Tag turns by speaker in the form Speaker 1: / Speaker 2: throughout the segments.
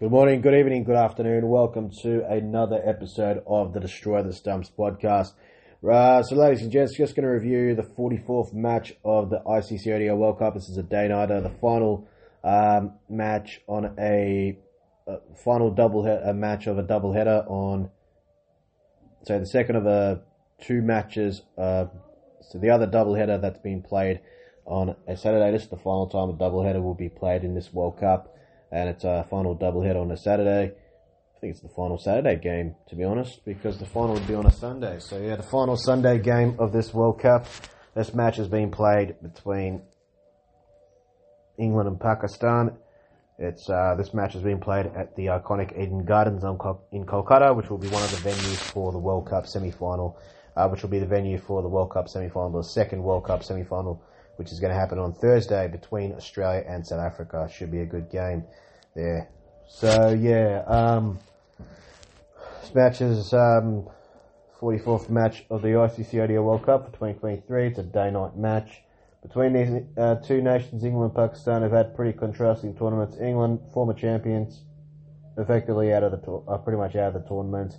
Speaker 1: Good morning, good evening, good afternoon. Welcome to another episode of the Destroy the Stumps podcast. Uh, so, ladies and gents, just going to review the 44th match of the ICC ODI World Cup. This is a day nighter, the final um, match on a, a final double he- a match of a double header on. So the second of the two matches. Uh, so the other double header that's been played on a Saturday. This is the final time a double header will be played in this World Cup and it's a final doubleheader on a Saturday. I think it's the final Saturday game, to be honest, because the final would be on a Sunday. So yeah, the final Sunday game of this World Cup. This match is being played between England and Pakistan. It's uh, this match is being played at the iconic Eden Gardens in Kolkata, which will be one of the venues for the World Cup semi-final, uh, which will be the venue for the World Cup semi-final, the second World Cup semi-final which is going to happen on Thursday between Australia and South Africa. Should be a good game there. So yeah, um, this match is um, 44th match of the ICC ODI World Cup for 2023. It's a day-night match between these uh, two nations. England and Pakistan have had pretty contrasting tournaments. England, former champions, effectively out of the uh, pretty much out of the tournament.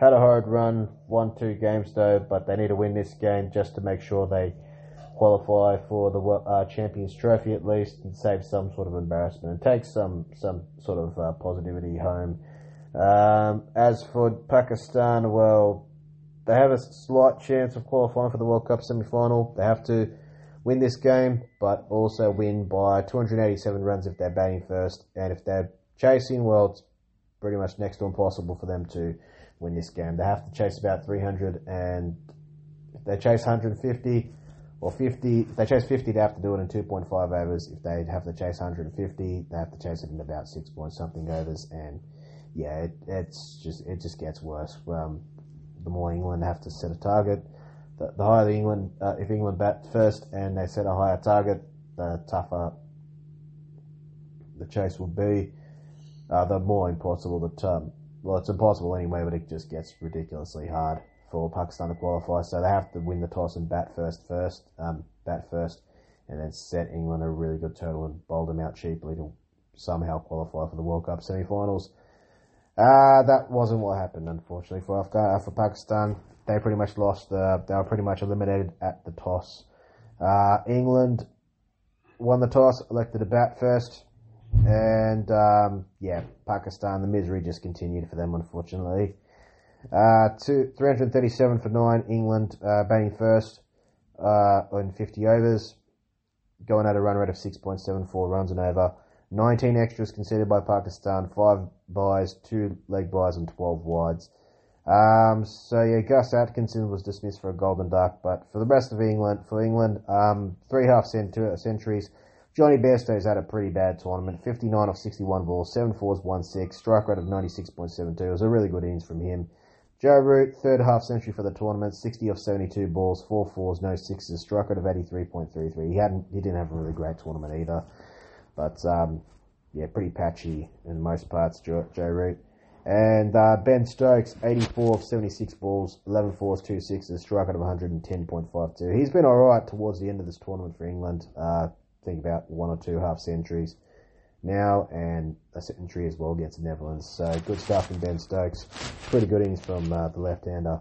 Speaker 1: Had a hard run, won two games though, but they need to win this game just to make sure they qualify for the uh, Champions Trophy at least and save some sort of embarrassment and take some some sort of uh, positivity home. Um, as for Pakistan, well, they have a slight chance of qualifying for the World Cup semi-final. They have to win this game, but also win by 287 runs if they're batting first, and if they're chasing, well, it's pretty much next to impossible for them to win this game. They have to chase about 300, and if they chase 150 or 50, if they chase 50, they have to do it in 2.5 overs. If they have to chase 150, they have to chase it in about 6 point something overs. And yeah, it, it's just, it just gets worse. Um, the more England have to set a target, the, the higher the England, uh, if England bat first and they set a higher target, the tougher the chase will be. Uh, the more impossible the um, well, it's impossible anyway, but it just gets ridiculously hard for Pakistan to qualify. So they have to win the toss and bat first, first, um, bat first, and then set England a really good total and bowl them out cheaply to somehow qualify for the World Cup semi-finals. Uh, that wasn't what happened, unfortunately, for uh, for Pakistan. They pretty much lost. Uh, they were pretty much eliminated at the toss. Uh, England won the toss, elected to bat first, and um, yeah, Pakistan. The misery just continued for them, unfortunately. Uh, two, 337 for nine, England uh, batting first uh, in 50 overs, going at a run rate of 6.74 runs and over. 19 extras conceded by Pakistan, 5 byes, 2 leg byes, and 12 wides. Um, so yeah, Gus Atkinson was dismissed for a golden duck, but for the rest of England, for England, um, three half centuries. Jonny Bairstow's had a pretty bad tournament. 59 of 61 balls, 7 fours, 1 6, strike rate of 96.72. It was a really good innings from him. Joe Root, third half century for the tournament, 60 of 72 balls, four fours, no sixes, strike rate of 83.33. He hadn't, he didn't have a really great tournament either, but um, yeah, pretty patchy in most parts. Joe, Joe Root. And uh, Ben Stokes, 84 of 76 balls, 11 fours, two sixes, strike rate of 110.52. He's been alright towards the end of this tournament for England. Uh, think about one or two half centuries now and a century as well against the Netherlands. So good stuff from Ben Stokes. Pretty good innings from uh, the left-hander.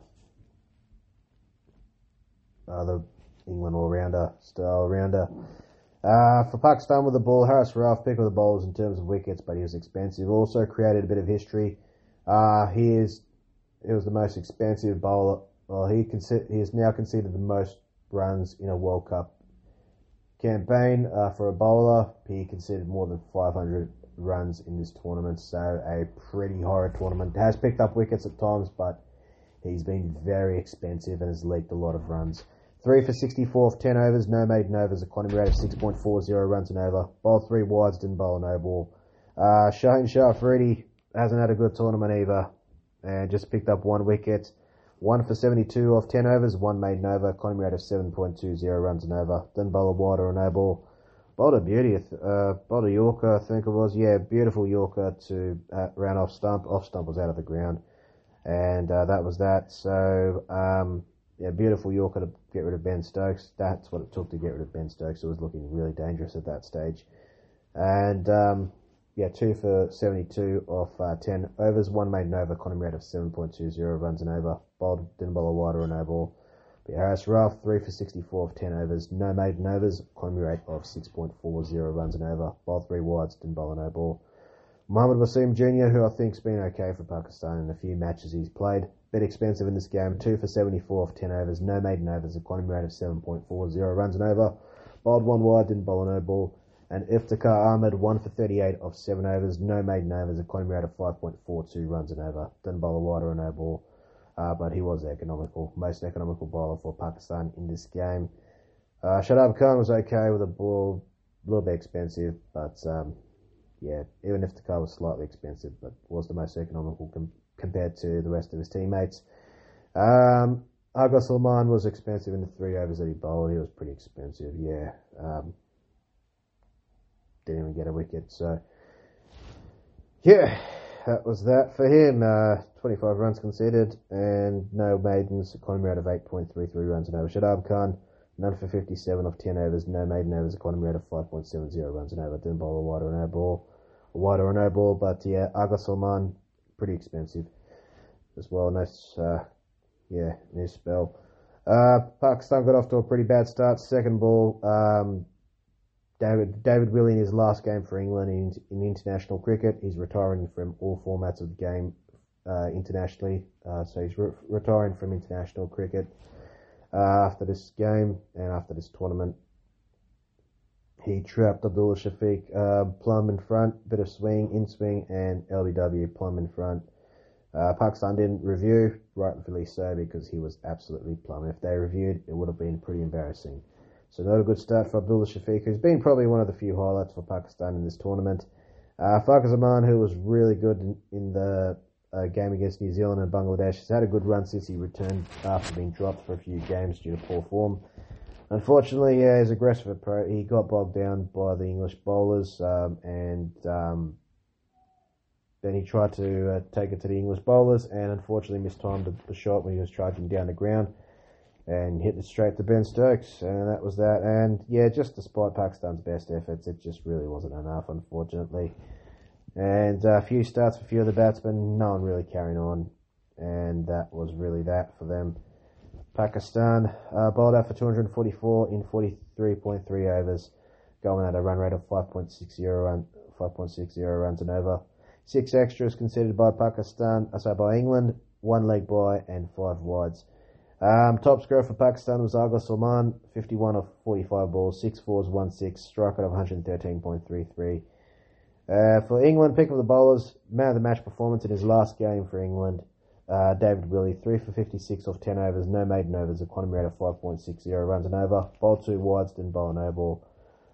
Speaker 1: Uh, the England all-rounder, style rounder. Uh, for Pakistan with the ball, Haris Rauf, pick of the bowlers in terms of wickets, but he was expensive. Also created a bit of history. Uh, he is, he was the most expensive bowler. Well, he consi- he is now considered the most runs in a World Cup campaign uh, for a bowler. He conceded more than 500 runs in this tournament, so a pretty horrid tournament. Has picked up wickets at times, but he's been very expensive and has leaked a lot of runs. 3 for 64 for 10 overs, no maiden overs, economy rate of 6.40 runs and over. Bowled 3 wides, didn't bowl no ball. Uh, Shaheen Shah hasn't had a good tournament either, and just picked up one wicket. One for 72 off 10 overs, one made over, economy rate of 7.20 runs and over. Then bowler wide or no ball. Bowled a beauty, uh, bowled a Yorker, I think it was. Yeah, beautiful Yorker to uh, round off stump. Off stump was out of the ground. And uh, that was that. So, um, yeah, beautiful Yorker to get rid of Ben Stokes. That's what it took to get rid of Ben Stokes. It was looking really dangerous at that stage. And, um, yeah, two for 72 off uh, 10 overs. One maiden over, economy rate of 7.20 runs and over. Bowled, didn't bowl a wide or a no ball. But Haris Rauf, three for 64 off 10 overs. No maiden overs, economy rate of 6.40 runs and over. Bowled three wides, didn't bowl a no ball. Mohammad Wasim Jr., who I think's been okay for Pakistan in a few matches he's played. Bit expensive in this game, two for 74 off 10 overs. No maiden overs, economy rate of 7.40 runs and over. Bowled one wide, didn't bowl a no ball and Iftikhar Ahmed, 1 for 38 off 7 overs, no maiden overs, a economy rate of 5.42 runs an over. Didn't bowl a wide or no ball, uh, but he was economical, most economical bowler for Pakistan in this game. Uh, Shadab Khan was okay with a ball, a little bit expensive, but um, yeah, Iftikhar was slightly expensive, but was the most economical com- compared to the rest of his teammates. Um, Agha Salman was expensive in the three overs that he bowled. He was pretty expensive, yeah. Um, didn't even get a wicket. So, yeah, that was that for him. Uh, 25 runs conceded and no maidens. Economy rate of 8.33 runs and over. Shadab Khan, none for 57 off 10 overs. No maiden overs. Economy rate of 5.70 runs and over. Didn't bowl a wide or no ball. A wide or no ball. But yeah, Agha Salman, pretty expensive as well. Nice, uh, yeah, nice spell. Uh, Pakistan got off to a pretty bad start. Second ball, um, David David Willey in his last game for England in, in international cricket. He's retiring from all formats of the game uh, internationally. Uh, so he's re- retiring from international cricket uh, after this game and after this tournament. He trapped Abdullah Shafiq uh, plumb in front, bit of swing, in swing, and LBW plumb in front. Uh, Pakistan didn't review, rightfully so, because he was absolutely plumb. If they reviewed, it would have been pretty embarrassing. So not a good start for Abdullah Shafiq, who's been probably one of the few highlights for Pakistan in this tournament. Uh, Zaman, who was really good in, in the uh, game against New Zealand and Bangladesh, has had a good run since he returned after being dropped for a few games due to poor form. Unfortunately, yeah, he's aggressive approach. He got bogged down by the English bowlers, um, and um, then he tried to uh, take it to the English bowlers, and unfortunately mistimed the, the shot when he was charging down the ground and hit it straight to Ben Stokes, and that was that. And yeah, just despite Pakistan's best efforts, it just really wasn't enough, unfortunately. And a few starts for a few of the batsmen, no one really carrying on, and that was really that for them. Pakistan uh, bowled out for 244 in 43.3 overs, going at a run rate of 5.60 run, 5.60 runs and over. Six extras conceded by Pakistan, uh, sorry, by England, one leg by and five wides. Um, top scorer for Pakistan was Agha Salman, 51 of 45 balls, 6 fours, 1 6, strike rate of 113.33. Uh, for England, pick of the bowlers, man of the match performance in his last game for England. Uh, David Willey, 3 for 56 off 10 overs, no maiden overs, a economy rate of 5.60 runs and over. Bowled two wides, didn't bowl no ball.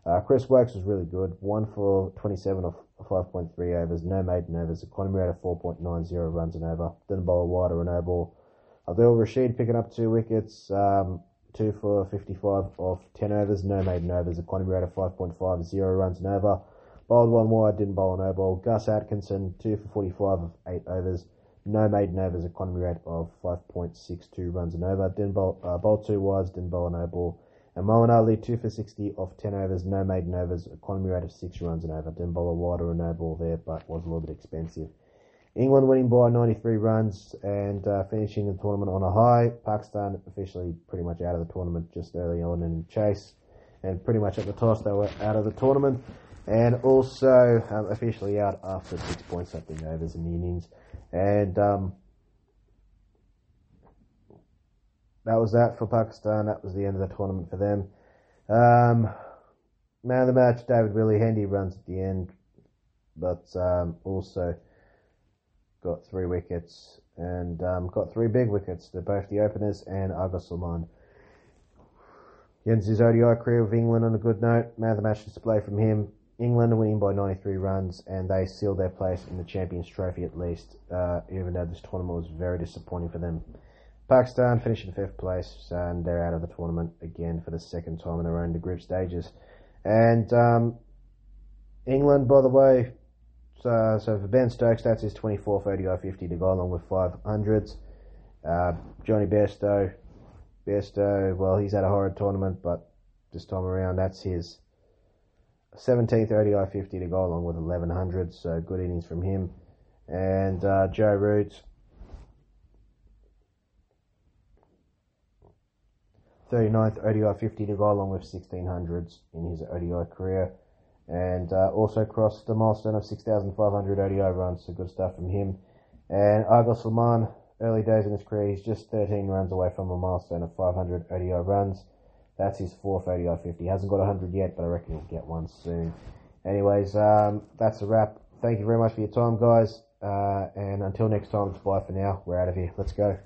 Speaker 1: Uh, Chris Woakes was really good, 1 for 27 off 5.3 overs, no maiden overs, a economy rate of 4.90 runs and over. Didn't bowl a wide or no ball. Adil Rashid picking up two wickets, um, two for 55 off 10 overs, no maiden overs, a economy rate of 5.5, zero runs and over. Bowled one wide, didn't bowl a no ball. Gus Atkinson, two for 45 of eight overs, no maiden overs, economy rate of 5.62 runs and over. Didn't bowl, uh, bowled two wides, didn't bowl a no ball. And Moeen Ali, two for 60 off 10 overs, no maiden overs, economy rate of six runs and over. Didn't bowl a wide or a no ball there, but was a little bit expensive. England winning by 93 runs and uh, finishing the tournament on a high. Pakistan officially pretty much out of the tournament just early on in chase. And pretty much at the toss, they were out of the tournament. And also um, officially out after six points something overs in the innings. And um, that was that for Pakistan. That was the end of the tournament for them. Um, man of the match, David Willey. Handy runs at the end. But um, also got three wickets and um, got three big wickets. They're both the openers and Agha Salman. Jens' ODI career with England on a good note. Man of the match display from him. England winning by 93 runs and they seal their place in the Champions Trophy at least, uh, even though this tournament was very disappointing for them. Pakistan finished in fifth place and they're out of the tournament again for the second time in a row in the group stages. And um, England, by the way, so, so for Ben Stokes, that's his 24th ODI 50 to go along with 500s. Uh, Jonny Bairstow, Bairstow, well, he's had a horrid tournament, but this time around, that's his 17th ODI 50 to go along with 1100, so good innings from him. And uh, Joe Root, 39th ODI 50 to go along with 1600s in his ODI career. And uh, also crossed the milestone of 6,500 ODI runs, so good stuff from him. And Agha Salman, early days in his career, he's just 13 runs away from a milestone of 500 ODI runs. That's his fourth ODI 50. He hasn't got 100 yet, but I reckon he'll get one soon. Anyways, um, that's a wrap. Thank you very much for your time, guys. Uh, and until next time, it's bye for now. We're out of here. Let's go.